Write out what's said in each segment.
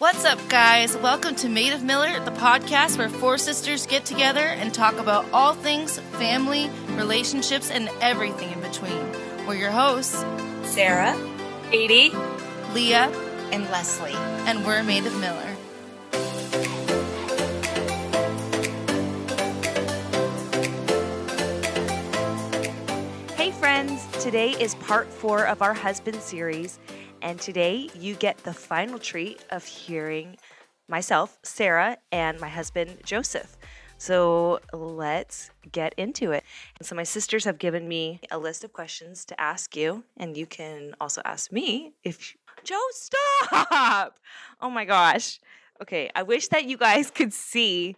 What's up, guys? Welcome to Made of Miller, the podcast where four sisters get together and talk about all things family, relationships, and everything in between. We're your hosts, Sarah, Katie, Leah, and Leslie. and we're Made of Miller. Hey, friends! Today is part four of our husband series, and today you get the final treat of hearing myself, Sarah, and my husband, Joseph. So let's get into it. And so, my sisters have given me a list of questions to ask you, and you can also ask me if. Joe, stop! Oh my gosh. Okay, I wish that you guys could see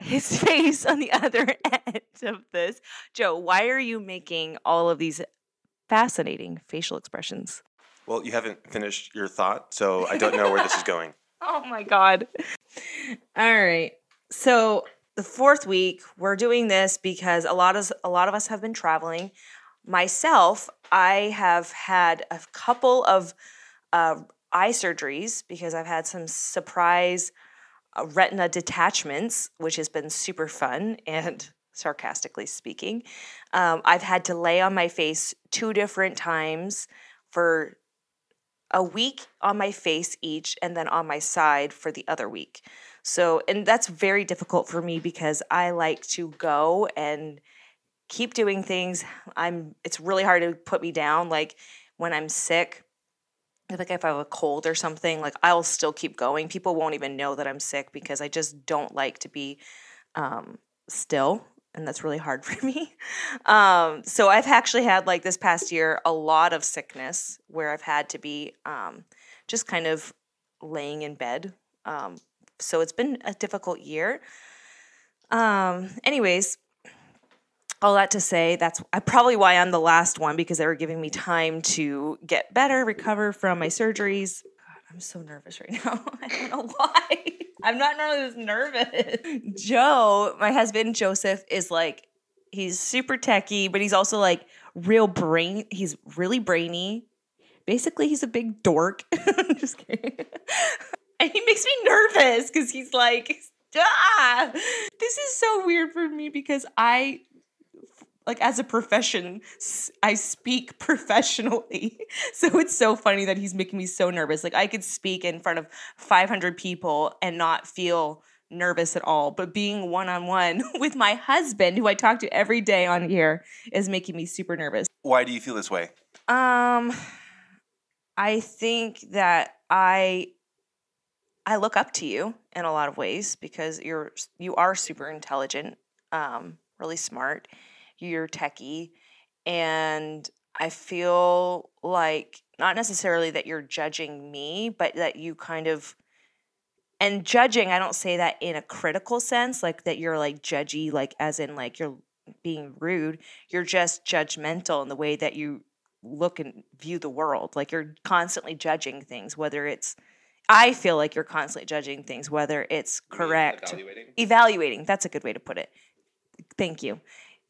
his face on the other end of this. Joe, why are you making all of these fascinating facial expressions? Well, you haven't finished your thought, so I don't know where this is going. Oh my god. All right. So, the fourth week, we're doing this because a lot of a lot of us have been traveling. Myself, I have had a couple of uh, eye surgeries because I've had some surprise uh, retina detachments, which has been super fun and sarcastically speaking. Um, I've had to lay on my face two different times for a week on my face each and then on my side for the other week. So, and that's very difficult for me because I like to go and keep doing things. I'm it's really hard to put me down like when I'm sick. Like if I have a cold or something, like I'll still keep going. People won't even know that I'm sick because I just don't like to be um, still and that's really hard for me. Um, so I've actually had like this past year a lot of sickness where I've had to be um, just kind of laying in bed. Um, so it's been a difficult year. Um, anyways, all that to say, that's probably why I'm the last one because they were giving me time to get better, recover from my surgeries. God, I'm so nervous right now. I don't know why. I'm not normally this nervous. Joe, my husband Joseph, is like he's super techie, but he's also like real brain. He's really brainy. Basically, he's a big dork. Just kidding. And he makes me nervous because he's like, ah. This is so weird for me because I like as a profession i speak professionally. So it's so funny that he's making me so nervous. Like i could speak in front of 500 people and not feel nervous at all. But being one-on-one with my husband who i talk to every day on here is making me super nervous. Why do you feel this way? um i think that i i look up to you in a lot of ways because you're you are super intelligent um really smart you're techie and i feel like not necessarily that you're judging me but that you kind of and judging i don't say that in a critical sense like that you're like judgy like as in like you're being rude. You're just judgmental in the way that you look and view the world. Like you're constantly judging things whether it's i feel like you're constantly judging things whether it's correct evaluating that's a good way to put it. Thank you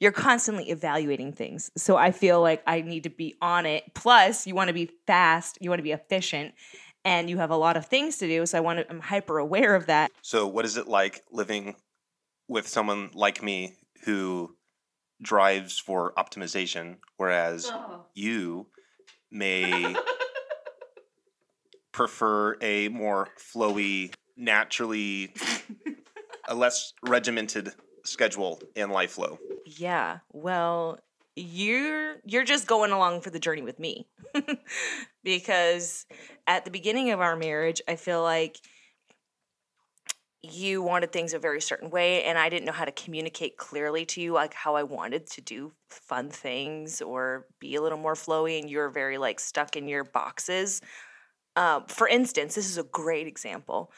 you're constantly evaluating things. So i feel like i need to be on it. Plus you want to be fast you want to be efficient and you have a lot of things to do so i want to i'm hyper aware of that. So, what is it like living with someone like me who drives for optimization, whereas oh. you may prefer a more flowy, naturally, a less regimented schedule and life flow? Yeah well you're you're just going along for the journey with me. Because at the beginning of our marriage i feel like you wanted things a very certain way and i didn't know how to communicate clearly to you like how i wanted to do fun things or be a little more flowy and you're very like stuck in your boxes. Uh, for instance this is a great example.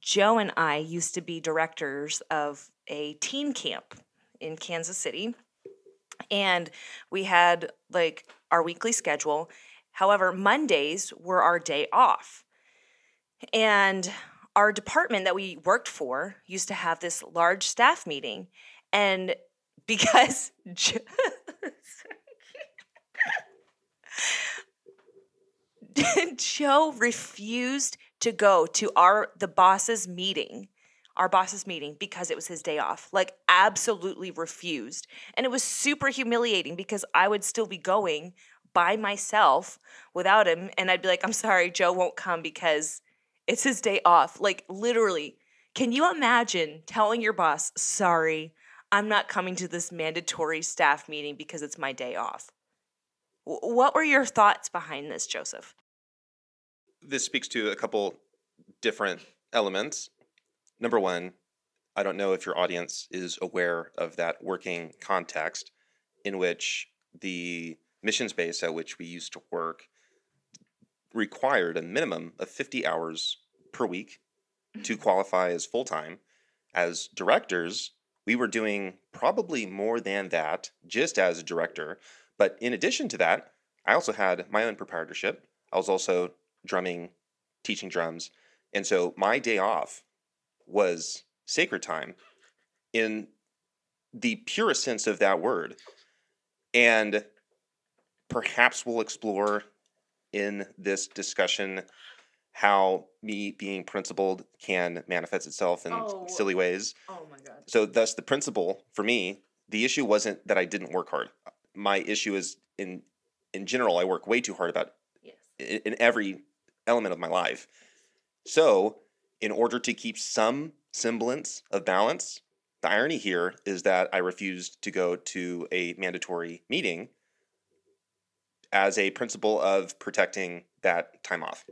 Joe and i used to be directors of a teen camp in kansas city and we had like our weekly schedule. However mondays were our day off. And our department that we worked for used to have this large staff meeting and because Joe refused to go to our the boss's meeting our boss's meeting because it was his day off. Like, absolutely refused. And it was super humiliating because I would still be going by myself without him. And I'd be like, I'm sorry, Joe won't come because it's his day off. Like, literally, can you imagine telling your boss, sorry, I'm not coming to this mandatory staff meeting because it's my day off? What were your thoughts behind this, Joseph? This speaks to a couple different elements number one, I don't know if your audience is aware of that working context in which the missions base at which we used to work required a minimum of 50 hours per week to mm-hmm. qualify as full time. As directors, we were doing probably more than that just as a director. But in addition to that, I also had my own proprietorship. I was also drumming, teaching drums. And so my day off was sacred time in the purest sense of that word. And perhaps we'll explore in this discussion how me being principled can manifest itself in oh. silly ways. Oh my God. So, thus, the principle for me, the issue wasn't that I didn't work hard. My issue is in in general, I work way too hard about yes. in, in every element of my life. So, in order to keep some semblance of balance. The irony here is that I refused to go to a mandatory meeting as a principle of protecting that time off.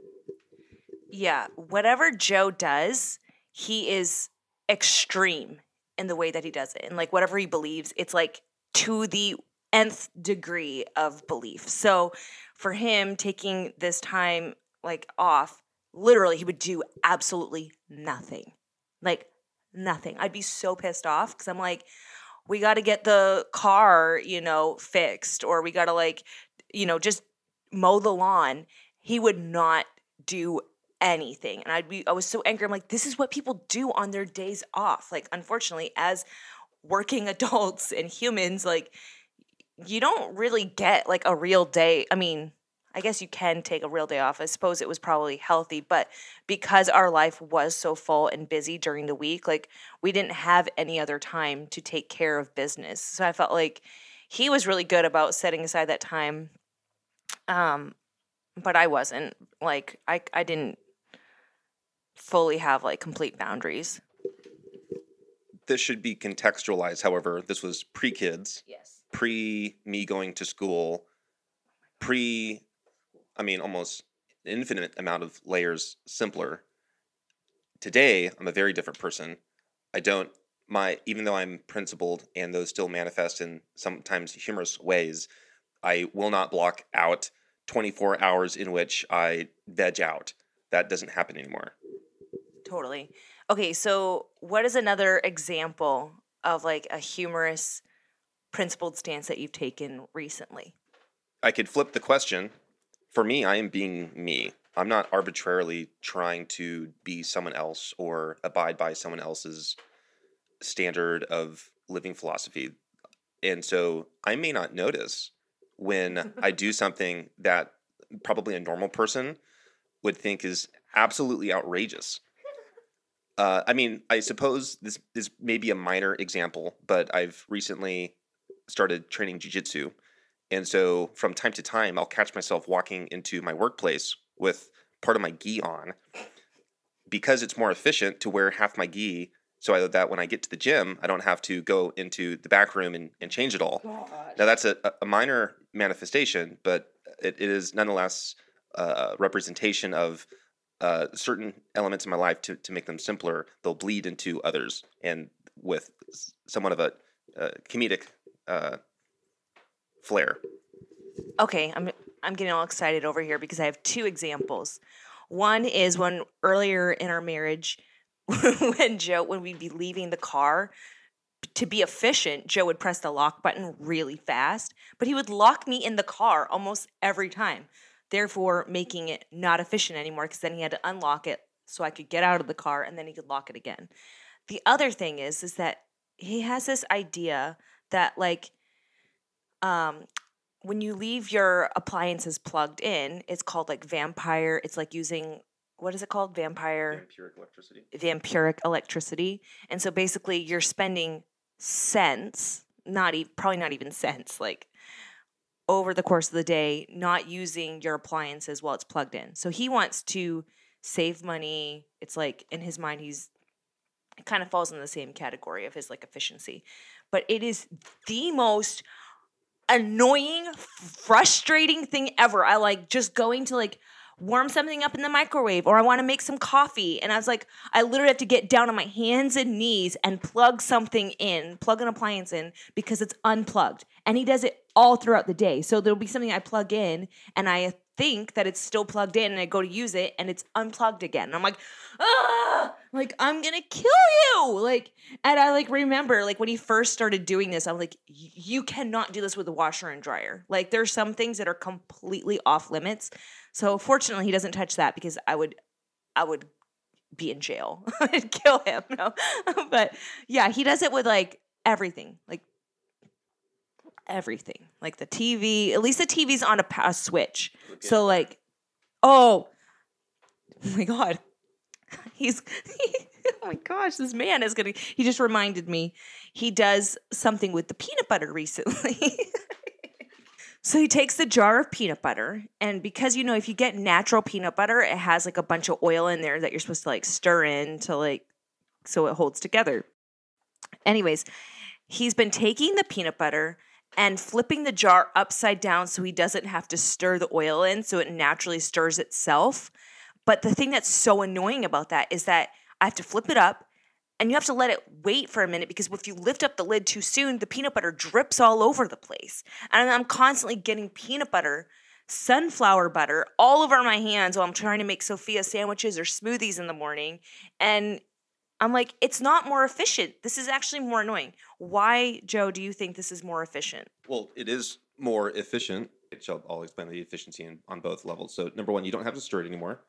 Yeah, whatever Joe does, he is extreme in the way that he does it. And like whatever he believes, it's like to the nth degree of belief. So for him taking this time like off literally he would do absolutely nothing. Like nothing. I'd be so pissed off because I'm like, we got to get the car, you know, fixed, or we got to like, you know, just mow the lawn. He would not do anything. And I'd be, I was so angry. I'm like, this is what people do on their days off. Like, unfortunately, as working adults and humans, like, you don't really get like a real day. I mean, I guess you can take a real day off. I suppose it was probably healthy, but because our life was so full and busy during the week, like we didn't have any other time to take care of business. So I felt like he was really good about setting aside that time. Um but I wasn't. Like I I didn't fully have like complete boundaries. This should be contextualized, however, this was pre-kids. Yes. Pre me going to school, pre I mean, almost an infinite amount of layers simpler. Today, I'm a very different person. I don't my even though I'm principled and those still manifest in sometimes humorous ways, I will not block out 24 hours in which I veg out. That doesn't happen anymore. Totally. Okay, so what is another example of like a humorous principled stance that you've taken recently? I could flip the question for me, I am being me. I'm not arbitrarily trying to be someone else or abide by someone else's standard of living philosophy. And so I may not notice when I do something that probably a normal person would think is absolutely outrageous. Uh, I mean, I suppose this is maybe a minor example, but I've recently started training jujitsu. And so from time to time, I'll catch myself walking into my workplace with part of my gi on because it's more efficient to wear half my gi so that when I get to the gym, I don't have to go into the back room and, and change it all. Gosh. Now, that's a, a minor manifestation, but it, it is nonetheless a representation of uh, certain elements in my life to, to make them simpler. They'll bleed into others and with somewhat of a, a comedic uh, flair. Okay, I'm I'm getting all excited over here because I have two examples. One is when earlier in our marriage, when Joe, when we'd be leaving the car, to be efficient, Joe would press the lock button really fast, but he would lock me in the car almost every time, therefore making it not efficient anymore because then he had to unlock it so I could get out of the car and then he could lock it again. The other thing is is that he has this idea that like um, when you leave your appliances plugged in, it's called like vampire. It's like using what is it called? Vampire Vampiric electricity. vampiric electricity. And so basically you're spending cents, not even probably not even cents, like over the course of the day, not using your appliances while it's plugged in. So he wants to save money. It's like in his mind he's it kind of falls in the same category of his like efficiency. But it is the most annoying, frustrating thing ever. I like just going to like warm something up in the microwave or I want to make some coffee. And I was like, I literally have to get down on my hands and knees and plug something in, plug an appliance in because it's unplugged. And he does it all throughout the day. So there'll be something I plug in and I think that it's still plugged in and I go to use it and it's unplugged again. And I'm like, ah, like I'm gonna kill you. Like, and I like remember like when he first started doing this, I'm like, you cannot do this with a washer and dryer. Like there's some things that are completely off limits. So fortunately, he doesn't touch that because I would, I would be in jail. I'd kill him. No, but yeah, he does it with like everything, like everything, like the TV. At least the TV's on a, a switch. So like, oh, oh my god, he's. oh my gosh, this man is gonna. He just reminded me. He does something with the peanut butter recently. So he takes the jar of peanut butter, and because you know, if you get natural peanut butter, it has like a bunch of oil in there that you're supposed to like stir in to like so it holds together. Anyways, he's been taking the peanut butter and flipping the jar upside down so he doesn't have to stir the oil in so it naturally stirs itself. But the thing that's so annoying about that is that I have to flip it up and you have to let it wait for a minute because if you lift up the lid too soon, the peanut butter drips all over the place. And I'm constantly getting peanut butter, sunflower butter all over my hands while I'm trying to make Sophia sandwiches or smoothies in the morning. And I'm like, it's not more efficient. This is actually more annoying. Why, Joe, do you think this is more efficient? Well, it is more efficient. Which I'll, I'll explain the efficiency in, on both levels. So, number one, you don't have to stir it anymore.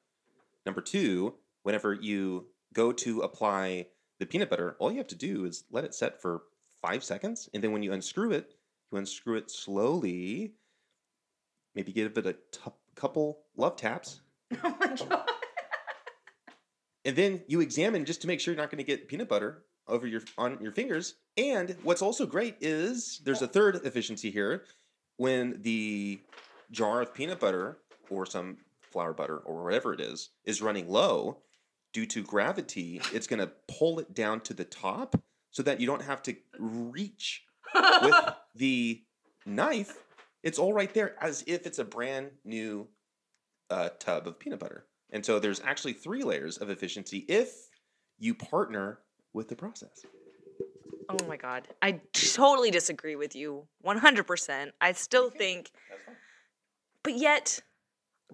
Number two, whenever you go to apply the peanut butter, all you have to do is let it set for five seconds, and then when you unscrew it, you unscrew it slowly. Maybe give it a t- couple love taps, Oh my God. and then you examine just to make sure you're not going to get peanut butter over your on your fingers. And what's also great is there's a third efficiency here. When the jar of peanut butter or some flour butter or whatever it is is running low due to gravity, it's going to pull it down to the top so that you don't have to reach with the knife. It's all right there as if it's a brand new uh, tub of peanut butter. And so there's actually three layers of efficiency if you partner with the process. Oh my God. I totally disagree with you 100%. I still think, but yet,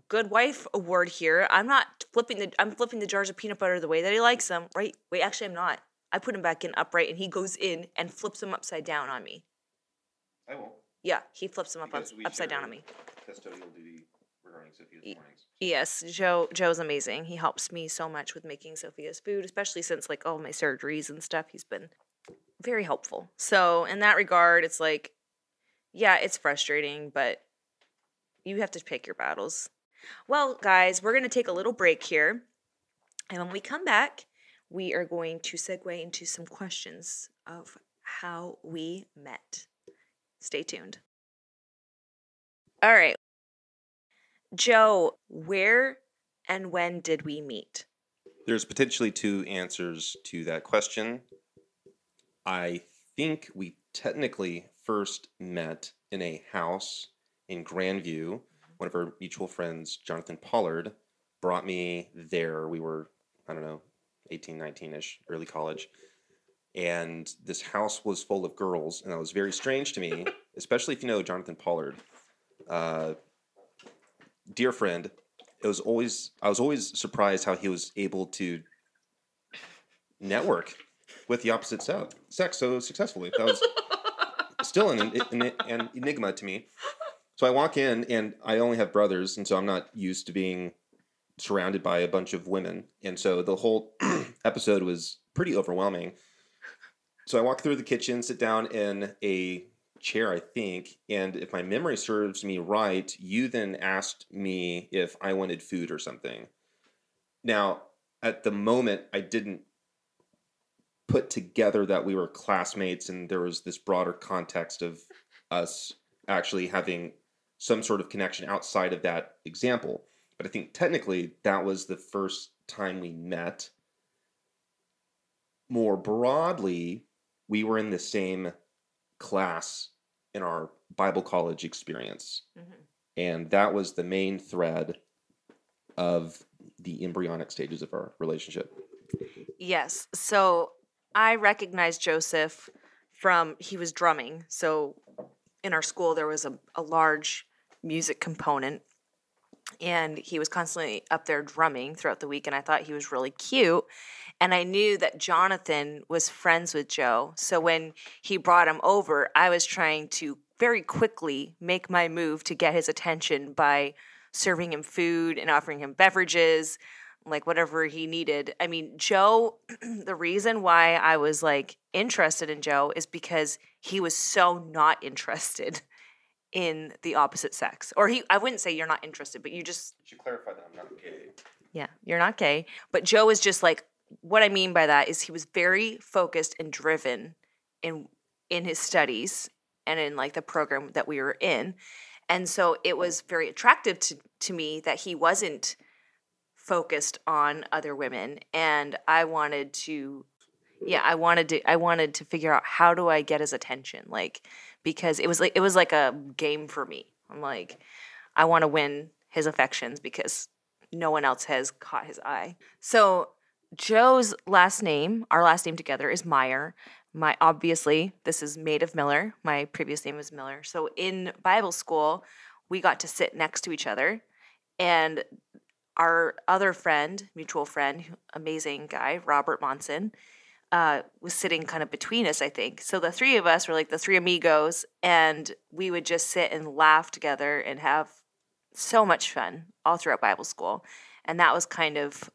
good wife award here. I'm not flipping the, I'm flipping the jars of peanut butter the way that he likes them, right? Wait, actually, I'm not. I put him back in upright and he goes in and flips them upside down on me. I won't. Yeah, he flips them up upside down on me. Custodial duty regarding Sophia's. Yes, Joe Joe's amazing. He helps me so much with making Sophia's food, especially since like all my surgeries and stuff. He's been very helpful. So in that regard, it's like, yeah, it's frustrating, but you have to pick your battles. Well, guys, we're gonna take a little break here, and when we come back, we are going to segue into some questions of how we met. Stay tuned. All right. Joe, where and when did we meet? There's potentially two answers to that question. I think we technically first met in a house in Grandview. One of our mutual friends, Jonathan Pollard, brought me there. We were, I don't know, 18, 19 ish, early college. And this house was full of girls, and that was very strange to me, especially if you know Jonathan Pollard. Uh, dear friend, it was always I was always surprised how he was able to network with the opposite sex so successfully. That was still an, an, an enigma to me. So I walk in and I only have brothers, and so I'm not used to being surrounded by a bunch of women, and so the whole episode was pretty overwhelming. So I walk through the kitchen, sit down in a chair, I think, and if my memory serves me right, you then asked me if I wanted food or something. Now, at the moment, I didn't put together that we were classmates and there was this broader context of us actually having some sort of connection outside of that example. But I think technically that was the first time we met. More broadly, we were in the same class in our Bible college experience. Mm-hmm. And that was the main thread of the embryonic stages of our relationship. Yes. So I recognized Joseph from he was drumming. So in our school there was a, a large music component and he was constantly up there drumming throughout the week and I thought he was really cute. And I knew that Jonathan was friends with Joe. So when he brought him over, I was trying to very quickly make my move to get his attention by serving him food and offering him beverages, like whatever he needed. I mean, Joe, the reason why I was like interested in Joe is because he was so not interested in the opposite sex. Or he I wouldn't say you're not interested, but you just You should clarify that I'm not gay. yeah, you're not gay. But Joe is just like what I mean by that is he was very focused and driven in in his studies and in like the program that we were in. And so it was very attractive to to me that he wasn't focused on other women and I wanted to yeah, I wanted to I wanted to figure out how do I get his attention like because it was like it was like a game for me. I'm like I want to win his affections because no one else has caught his eye. So Joe's last name, our last name together is Meyer. My obviously, this is made of Miller. My previous name was Miller. So in Bible school, we got to sit next to each other and our other friend, mutual friend, amazing guy, Robert Monson, uh, was sitting kind of between us, I think. So the three of us were like the three amigos, and we would just sit and laugh together and have so much fun all throughout Bible school. And that was kind of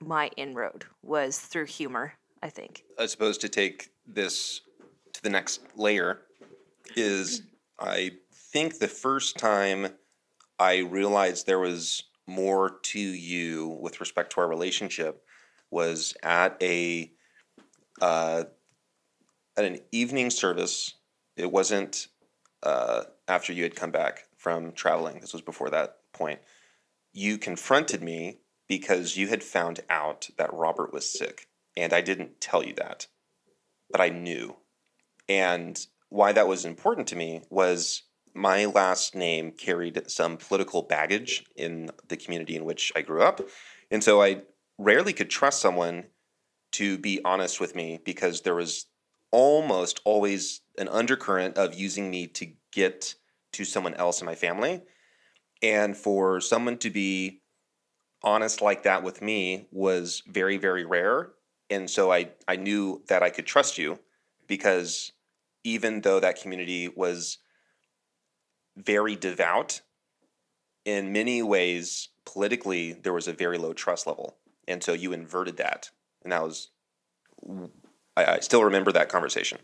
my inroad was through humor, I think. I suppose to take this to the next layer is I think the first time I realized there was more to you with respect to our relationship was at a uh, at an evening service. It wasn't uh, after you had come back from traveling. This was before that point. You confronted me because you had found out that Robert was sick, and I didn't tell you that, but I knew. And why that was important to me was my last name carried some political baggage in the community in which I grew up. And so I rarely could trust someone to be honest with me because there was almost always an undercurrent of using me to get to someone else in my family. And for someone to be honest like that with me was very, very rare. And so I, I knew that I could trust you because even though that community was very devout, in many ways, politically, there was a very low trust level. And so you inverted that. And that was, I, I still remember that conversation.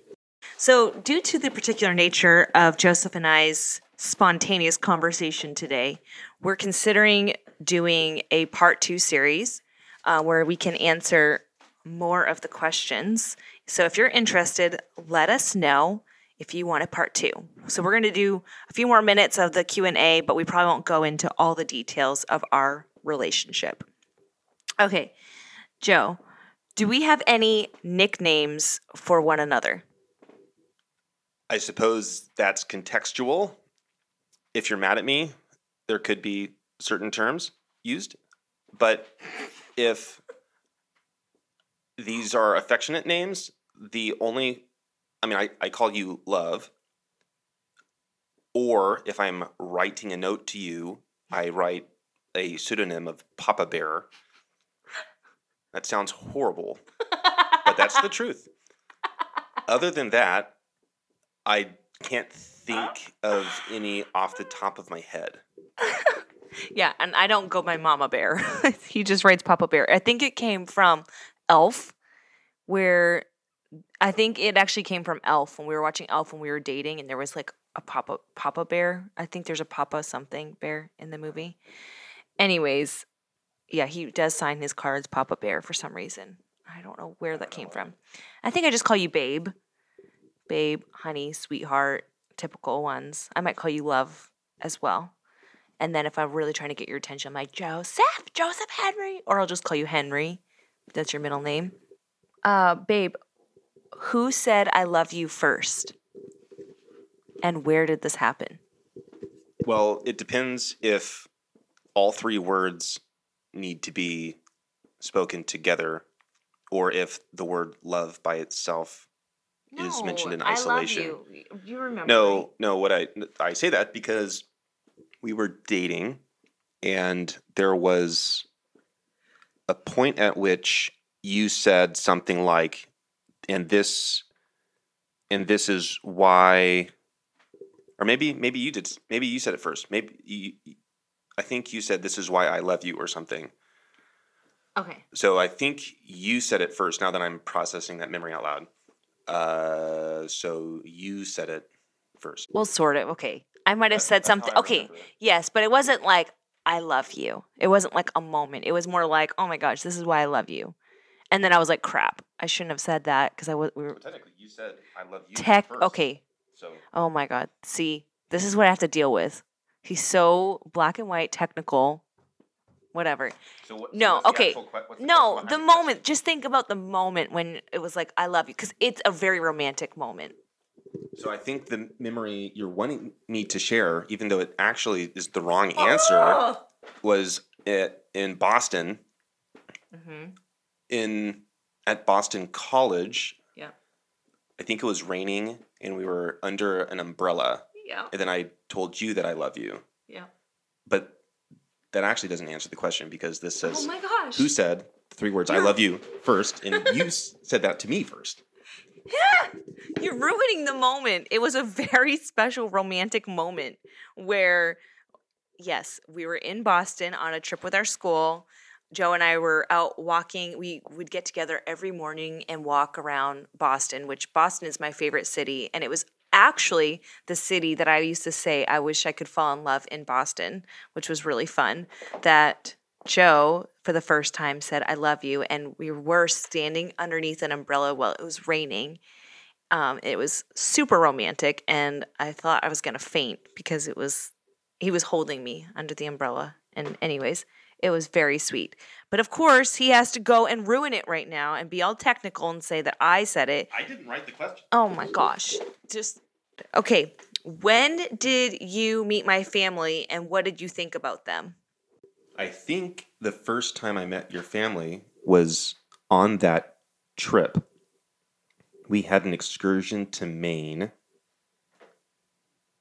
So, due to the particular nature of Joseph and I's spontaneous conversation today, we're considering doing a part two series uh, where we can answer more of the questions. So, if you're interested, let us know if you want a part two. So, we're going to do a few more minutes of the Q and A, but we probably won't go into all the details of our relationship. Okay, Joe, do we have any nicknames for one another? I suppose that's contextual. If you're mad at me, there could be certain terms used. But if these are affectionate names, the only, I mean, I, I call you love. Or if I'm writing a note to you, I write a pseudonym of Papa Bear. That sounds horrible, but that's the truth. Other than that, I can't think of any off the top of my head. Yeah, and I don't go by Mama Bear. he just writes Papa Bear. I think it came from Elf, where I think it actually came from Elf when we were watching Elf when we were dating, and there was like a Papa Papa Bear. I think there's a Papa something bear in the movie. Anyways, Yeah, he does sign his cards Papa Bear for some reason. I don't know where that came from. I think I just call you Babe. Babe, honey, sweetheart, typical ones. I might call you Love as well. And then if I'm really trying to get your attention, I'm like, Joseph, Joseph Henry. Or I'll just call you Henry. That's your middle name. Uh, babe, who said I love you first? And where did this happen? Well, it depends if all three words need to be spoken together or if the word love by itself is mentioned in isolation. I love you. You remember. No, no, what I I say that because we were dating and there was a point at which you said something like and this and this is why or maybe maybe you did maybe you said it first maybe you, i think you said this is why i love you or something Okay. so i think you said it first now that i'm processing that memory out loud uh, so you said it first Well, sort of. Okay. I might have said something. Okay. Yes, but it wasn't like, I love you. It wasn't like a moment. It was more like, oh my gosh, this is why I love you. And then I was like, crap, I shouldn't have said that because I was, we were But technically you said i love you tech. first. Okay. so Oh my God. See, this is what I have to deal with. He's so black and white, technical, whatever. so what, so No, the okay. que- the No, the moment. Just think about the moment when it was like, I love you, because it's a very romantic moment. So I think the memory you're wanting me to share, even though it actually is the wrong answer, Oh! was at, in Boston, Mm-hmm. in at Boston College. Yeah. I think it was raining, and we were under an umbrella. Yeah. And then I told you that I love you, Yeah. but that actually doesn't answer the question because this says Oh my gosh. who said the three words "I love you" first, and you s- said that to me first. You're ruining the moment. It was a very special romantic moment where, yes, we were in Boston on a trip with our school. Joe and I were out walking. We would get together every morning and walk around Boston, which Boston is my favorite city. And it was actually the city that I used to say I wish I could fall in love in Boston, which was really fun. That Joe, for the first time, said, I love you. And we were standing underneath an umbrella while it was raining. Um, it was super romantic, and I thought I was gonna faint because it was he was holding me under the umbrella. And anyways, it was very sweet. But of course, he has to go and ruin it right now and be all technical and say that I said it. I didn't write the question. Oh my gosh. Just okay. When did you meet my family and what did you think about them? I think the first time I met your family was on that trip. We had an excursion to Maine.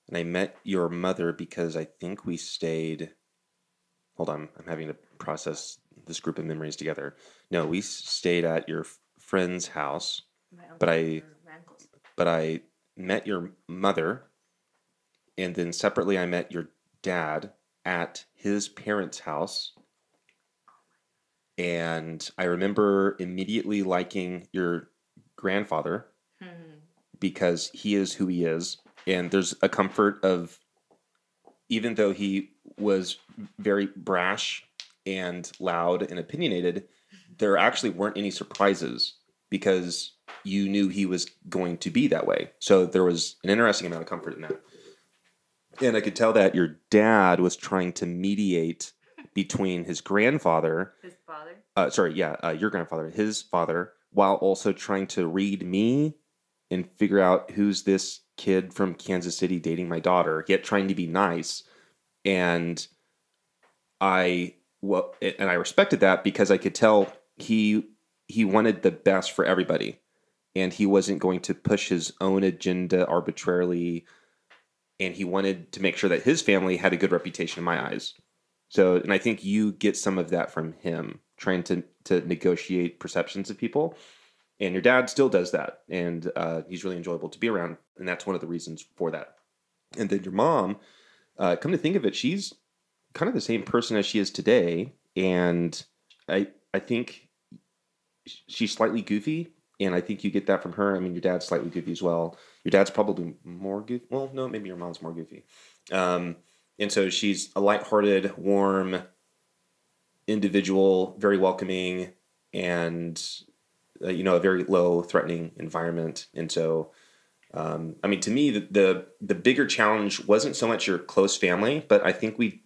And I met your mother because I think we stayed. Hold on, I'm having to process this group of memories together. No, we stayed at your friend's house, but I but I met your mother, and then separately I met your dad at his parents' house. And I remember immediately liking your grandfather hmm. because he is who he is. And there's a comfort of, even though he was very brash and loud and opinionated, there actually weren't any surprises because you knew he was going to be that way. So there was an interesting amount of comfort in that. And I could tell that your dad was trying to mediate between his grandfather, His father? uh, sorry, yeah, uh, your grandfather, his father, while also trying to read me and figure out who's this kid from Kansas City dating my daughter, yet trying to be nice. And I well, and I respected that because I could tell he he wanted the best for everybody, and he wasn't going to push his own agenda arbitrarily. And he wanted to make sure that his family had a good reputation in my eyes. So, and I think you get some of that from him, trying to to negotiate perceptions of people. And your dad still does that, and uh, he's really enjoyable to be around, and that's one of the reasons for that. And then your mom, uh, come to think of it, she's kind of the same person as she is today, and I I think she's slightly goofy, and I think you get that from her. I mean, your dad's slightly goofy as well. Your dad's probably more goofy. Well, no, maybe your mom's more goofy. Um, and so she's a lighthearted, warm, individual, very welcoming, and uh, you know a very low threatening environment. And so, um, I mean, to me, the, the the bigger challenge wasn't so much your close family, but I think we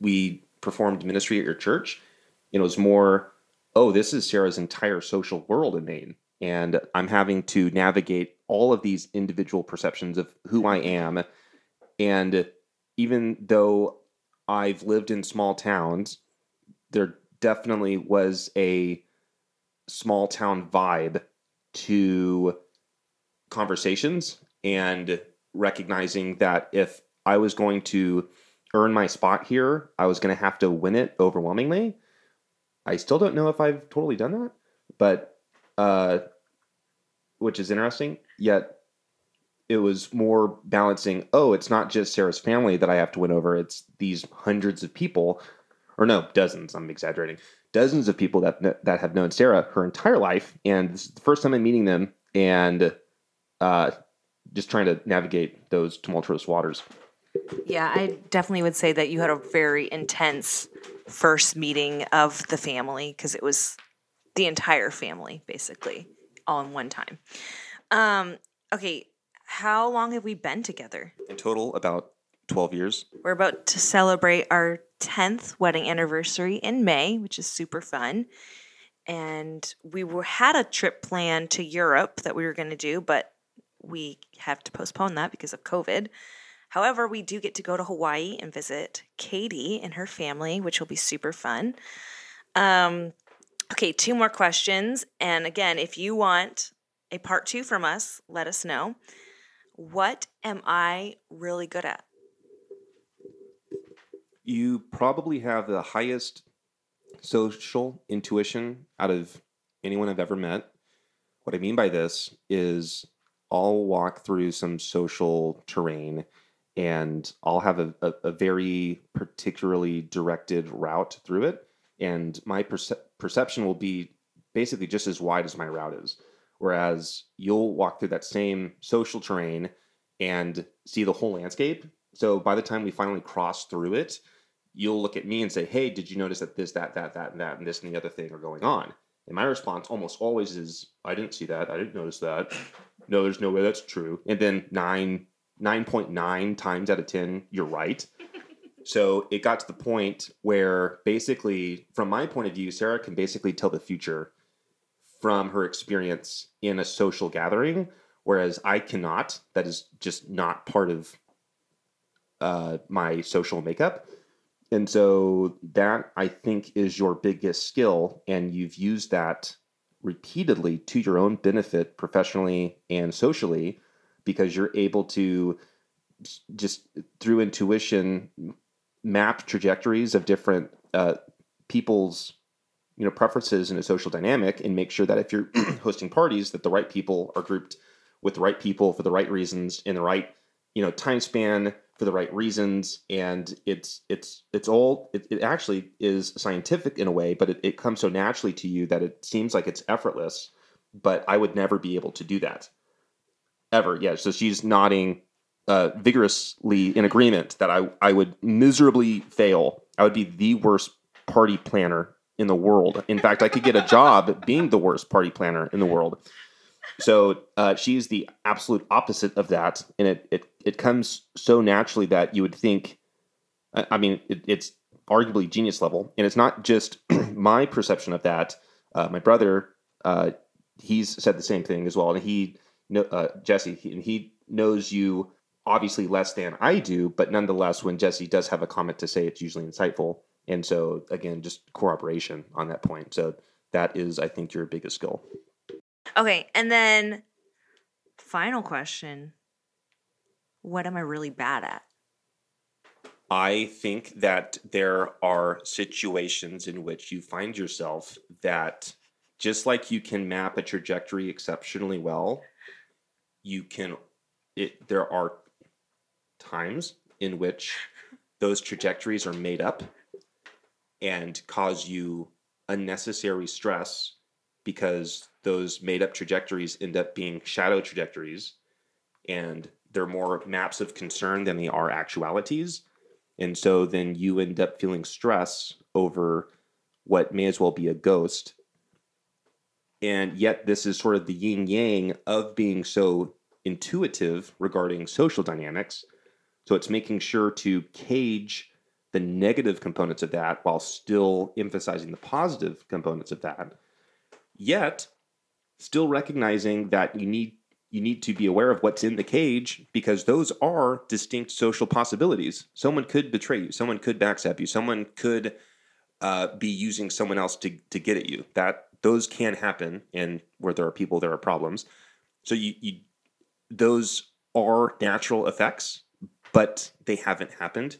we performed ministry at your church. You know, It was more, oh, this is Sarah's entire social world in Maine, and I'm having to navigate all of these individual perceptions of who I am, and even though I've lived in small towns, there definitely was a small town vibe to conversations and recognizing that if I was going to earn my spot here, I was going to have to win it overwhelmingly. I still don't know if I've totally done that, but uh, which is interesting. Yet it was more balancing. Oh, it's not just Sarah's family that I have to win over; it's these hundreds of people, or no, dozens. I'm exaggerating. Dozens of people that that have known Sarah her entire life, and this is the first time I'm meeting them, and uh, just trying to navigate those tumultuous waters. Yeah, I definitely would say that you had a very intense first meeting of the family because it was the entire family basically all in one time. Um, okay, how long have we been together? In total, about 12 years. We're about to celebrate our 10th wedding anniversary in May, which is super fun. And we were, had a trip planned to Europe that we were going to do, but we have to postpone that because of COVID. However, we do get to go to Hawaii and visit Katie and her family, which will be super fun. Um, okay, two more questions. And again, if you want a part two from us, let us know. What am I really good at? You probably have the highest social intuition out of anyone I've ever met. What I mean by this is I'll walk through some social terrain and I'll have a, a, a very particularly directed route through it. And my perce- perception will be basically just as wide as my route is. Whereas you'll walk through that same social terrain and see the whole landscape. So by the time we finally cross through it, you'll look at me and say, Hey, did you notice that this, that, that, that, and that, and this and the other thing are going on? And my response almost always is, I didn't see that. I didn't notice that. No, there's no way that's true. And then nine, 9.9 times out of 10, you're right. So it got to the point where basically, from my point of view, Sarah can basically tell the future from her experience in a social gathering, whereas I cannot. That is just not part of uh, my social makeup. And so that I think is your biggest skill, and you've used that repeatedly to your own benefit professionally and socially because you're able to just through intuition map trajectories of different uh, people's you know preferences in a social dynamic and make sure that if you're hosting parties that the right people are grouped with the right people for the right reasons in the right you know time span for the right reasons. And it's it's it's all it, it actually is scientific in a way but it, it comes so naturally to you that it seems like it's effortless but i would never be able to do that ever yeah so she's nodding uh, vigorously in agreement that I, I would miserably fail i would be the worst party planner in the world in fact i could get a job being the worst party planner in the world so uh, she's the absolute opposite of that, and it, it it comes so naturally that you would think. I mean, it, it's arguably genius level, and it's not just my perception of that. Uh, my brother, uh, he's said the same thing as well, and he, uh, Jesse, he, and he knows you obviously less than I do, but nonetheless, when Jesse does have a comment to say, it's usually insightful. And so, again, just corroboration on that point. So that is, I think, your biggest skill. Okay, and then final question. What am I really bad at? I think that there are situations in which you find yourself that just like you can map a trajectory exceptionally well, you can it there are times in which those trajectories are made up and cause you unnecessary stress because those made up trajectories end up being shadow trajectories and they're more maps of concern than they are actualities. And so then you end up feeling stress over what may as well be a ghost. And yet, this is sort of the yin yang of being so intuitive regarding social dynamics. So, it's making sure to cage the negative components of that while still emphasizing the positive components of that. Yet, still recognizing that you need you need to be aware of what's in the cage because those are distinct social possibilities. Someone could betray you, someone could backstab you, someone could uh, be using someone else to to get at you. That those can happen, and where there are people, there are problems. So you, you those are natural effects, but they haven't happened,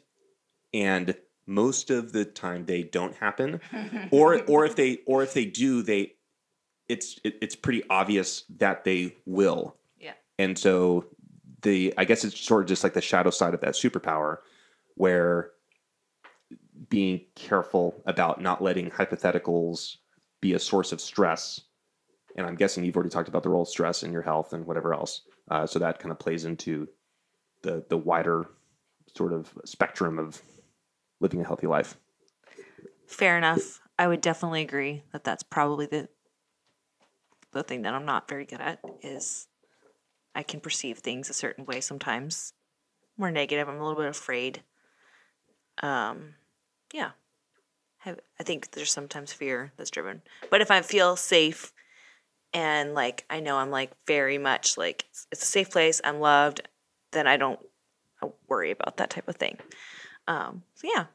and most of the time they don't happen, or or if they or if they do, they it's it, it's pretty obvious that they will. Yeah. And so the I guess it's sort of just like the shadow side of that superpower, where being careful about not letting hypotheticals be a source of stress. And I'm guessing you've already talked about the role of stress in your health and whatever else. Uh, so that kind of plays into the the wider sort of spectrum of living a healthy life. Fair enough. I would definitely agree that that's probably the the thing that I'm not very good at is I can perceive things a certain way sometimes. More negative. I'm a little bit afraid. Um, yeah. Have, I think there's sometimes fear that's driven. But if I feel safe and like I know I'm like very much like it's, it's a safe place, I'm loved, then I don't worry about that type of thing. Um, so yeah,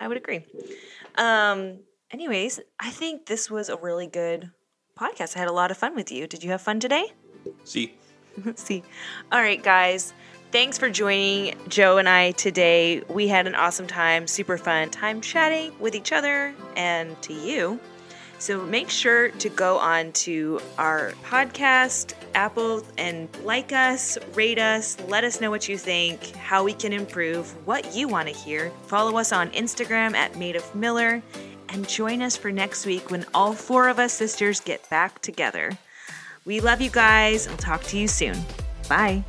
I would agree. Um, anyways, I think this was a really good podcast. I had a lot of fun with you. Did you have fun today? See, See. All right, guys. Thanks for joining Joe and I today. We had an awesome time, super fun time chatting with each other and to you. So make sure to go on to our podcast, Apple, and like us, rate us, let us know what you think, how we can improve, what you want to hear. Follow us on Instagram at Made of Miller, and join us for next week when all four of us sisters get back together. We love you guys. I'll talk to you soon. Bye.